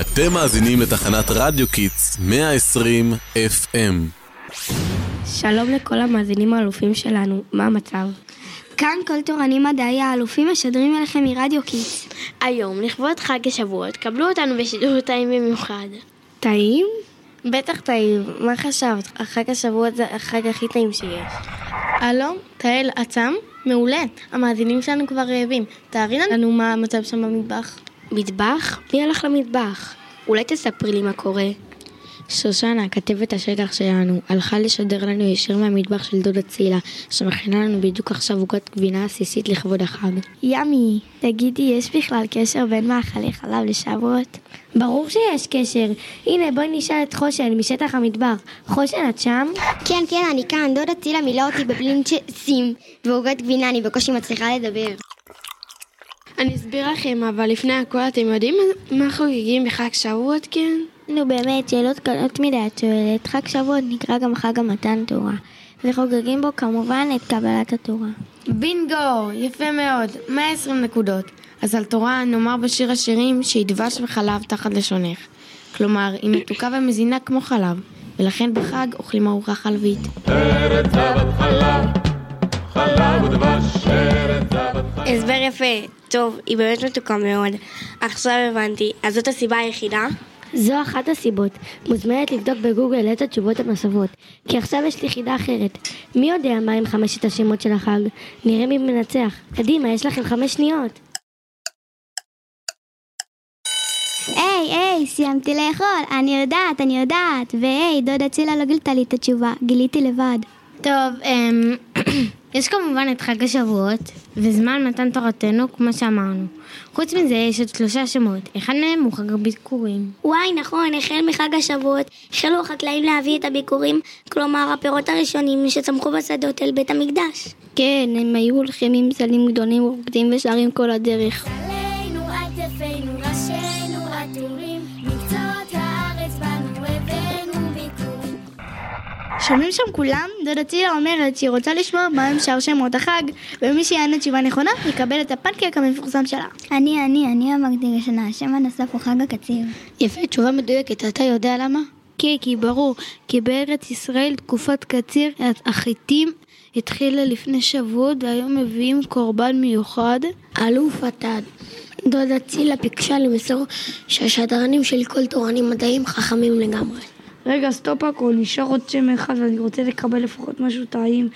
אתם מאזינים לתחנת רדיו Kids 120 FM. שלום לכל המאזינים האלופים שלנו, מה המצב? כאן כל תורני מדעי האלופים משדרים אליכם מרדיו Kids. היום, לכבוד חג השבועות, קבלו אותנו בשידור טעים במיוחד. טעים? בטח טעים, מה חשבת? החג השבועות זה החג הכי טעים שיש. הלו, תהל עצם? מעולה, המאזינים שלנו כבר רעבים. תארי לנו מה המצב שם במטבח. מטבח? מי הלך למטבח? אולי תספרי לי מה קורה. שושנה, כתבת השטח שלנו, הלכה לשדר לנו ישיר מהמטבח של דודה צילה, שמכינה לנו בדיוק עכשיו עוגת גבינה עסיסית לכבוד החג. ימי, תגידי, יש בכלל קשר בין מאכלי חלב לשבועות? ברור שיש קשר. הנה, בואי נשאל את חושן משטח המטבח. חושן, את שם? כן, כן, אני כאן. דודה צילה מילא אותי בבלינצ'סים ועוגת גבינה, אני בקושי מצליחה לדבר. אני אסביר לכם, אבל לפני הכל אתם יודעים מה חוגגים בחג שבועות, כן? נו באמת, שאלות קלות מדי את שואלת. חג שבועות נקרא גם חג המתן תורה, וחוגגים בו כמובן את קבלת התורה. בינגו! יפה מאוד. 120 נקודות. אז על תורה נאמר בשיר השירים שהיא דבש וחלב תחת לשונך. כלומר, היא מתוקה ומזינה כמו חלב, ולכן בחג אוכלים ארוחה חלבית. ארץ זבת חלב, חלב ודבש, ארץ זבת חלב. הסבר יפה. טוב, היא באמת מתוקה מאוד. עכשיו הבנתי. אז זאת הסיבה היחידה? זו אחת הסיבות. מוזמנת לבדוק בגוגל את התשובות הנוספות. כי עכשיו יש לי חידה אחרת. מי יודע מה הם חמשת השמות של החג? נראה מי מנצח. קדימה, יש לכם חמש שניות. היי, היי, סיימתי לאכול, אני יודעת, אני יודעת. והי, דודה צילה לא גילתה לי את התשובה, גיליתי לבד. טוב, אמ... יש כמובן את חג השבועות, וזמן מתן תורתנו, כמו שאמרנו. חוץ מזה, יש עוד שלושה שמות. אחד מהם הוא חג הביקורים. וואי, נכון, החל מחג השבועות, החלו החקלאים להביא את הביקורים, כלומר הפירות הראשונים שצמחו בשדות אל בית המקדש. כן, הם היו הולכים עם סלים גדולים ורוקדים ושרים כל הדרך. שומעים שם כולם? דודה צילה אומרת שהיא רוצה לשמוע מהם שאר שמות החג, ומי שיענה תשובה נכונה יקבל את הפנקק המפורסם שלה. אני, אני, אני אמרתי ראשונה, השם הנוסף הוא חג הקציר. יפה, תשובה מדויקת. אתה יודע למה? כן, כי ברור, כי בארץ ישראל תקופת קציר, החיטים התחילה לפני שבועות והיום מביאים קורבן מיוחד. אלוף אתה, דודה צילה ביקשה למסור שהשדרנים של כל תורנים מדעיים חכמים לגמרי. רגע, סטופ הכל, נשאר עוד שם אחד ואני רוצה לקבל לפחות משהו טעים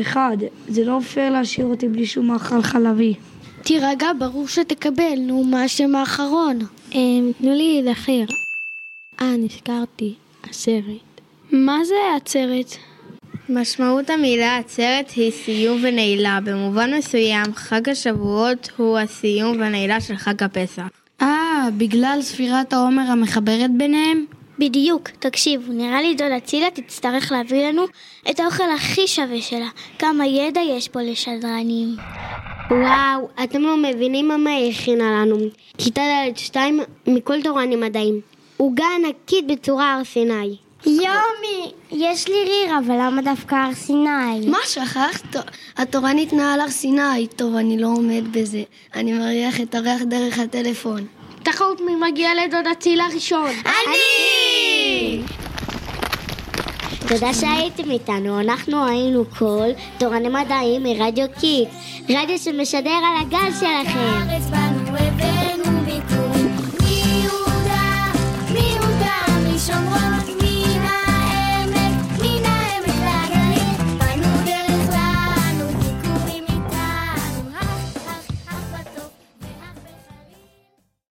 אחד. זה לא פייר להשאיר אותי בלי שום מאכל חלבי. תירגע, ברור שתקבל, נו, מה השם האחרון? אמ, תנו לי להכיר. אה, נזכרתי, עצרת. מה זה עצרת? משמעות המילה עצרת היא סיום ונעילה. במובן מסוים, חג השבועות הוא הסיום והנעילה של חג הפסח. אה, בגלל ספירת העומר המחברת ביניהם? בדיוק, תקשיבו, נראה לי דודה צילה תצטרך להביא לנו את האוכל הכי שווה שלה. כמה ידע יש פה לשדרנים. וואו, אתם לא מבינים מה היא הכינה לנו. כיתה ד' שתיים מכל תורני מדעים. עוגה ענקית בצורה הר סיני. יומי, יש לי ריר, אבל למה דווקא הר סיני? מה שכחת? התורה ניתנה על הר סיני. טוב, אני לא עומד בזה. אני מריח את הריח דרך הטלפון. תחרות מי מגיע לדודה צילה ראשון. אני! תודה שהייתם איתנו, אנחנו היינו כל תורני מדעים מרדיו קיטס, רדיו שמשדר על הגל שלכם.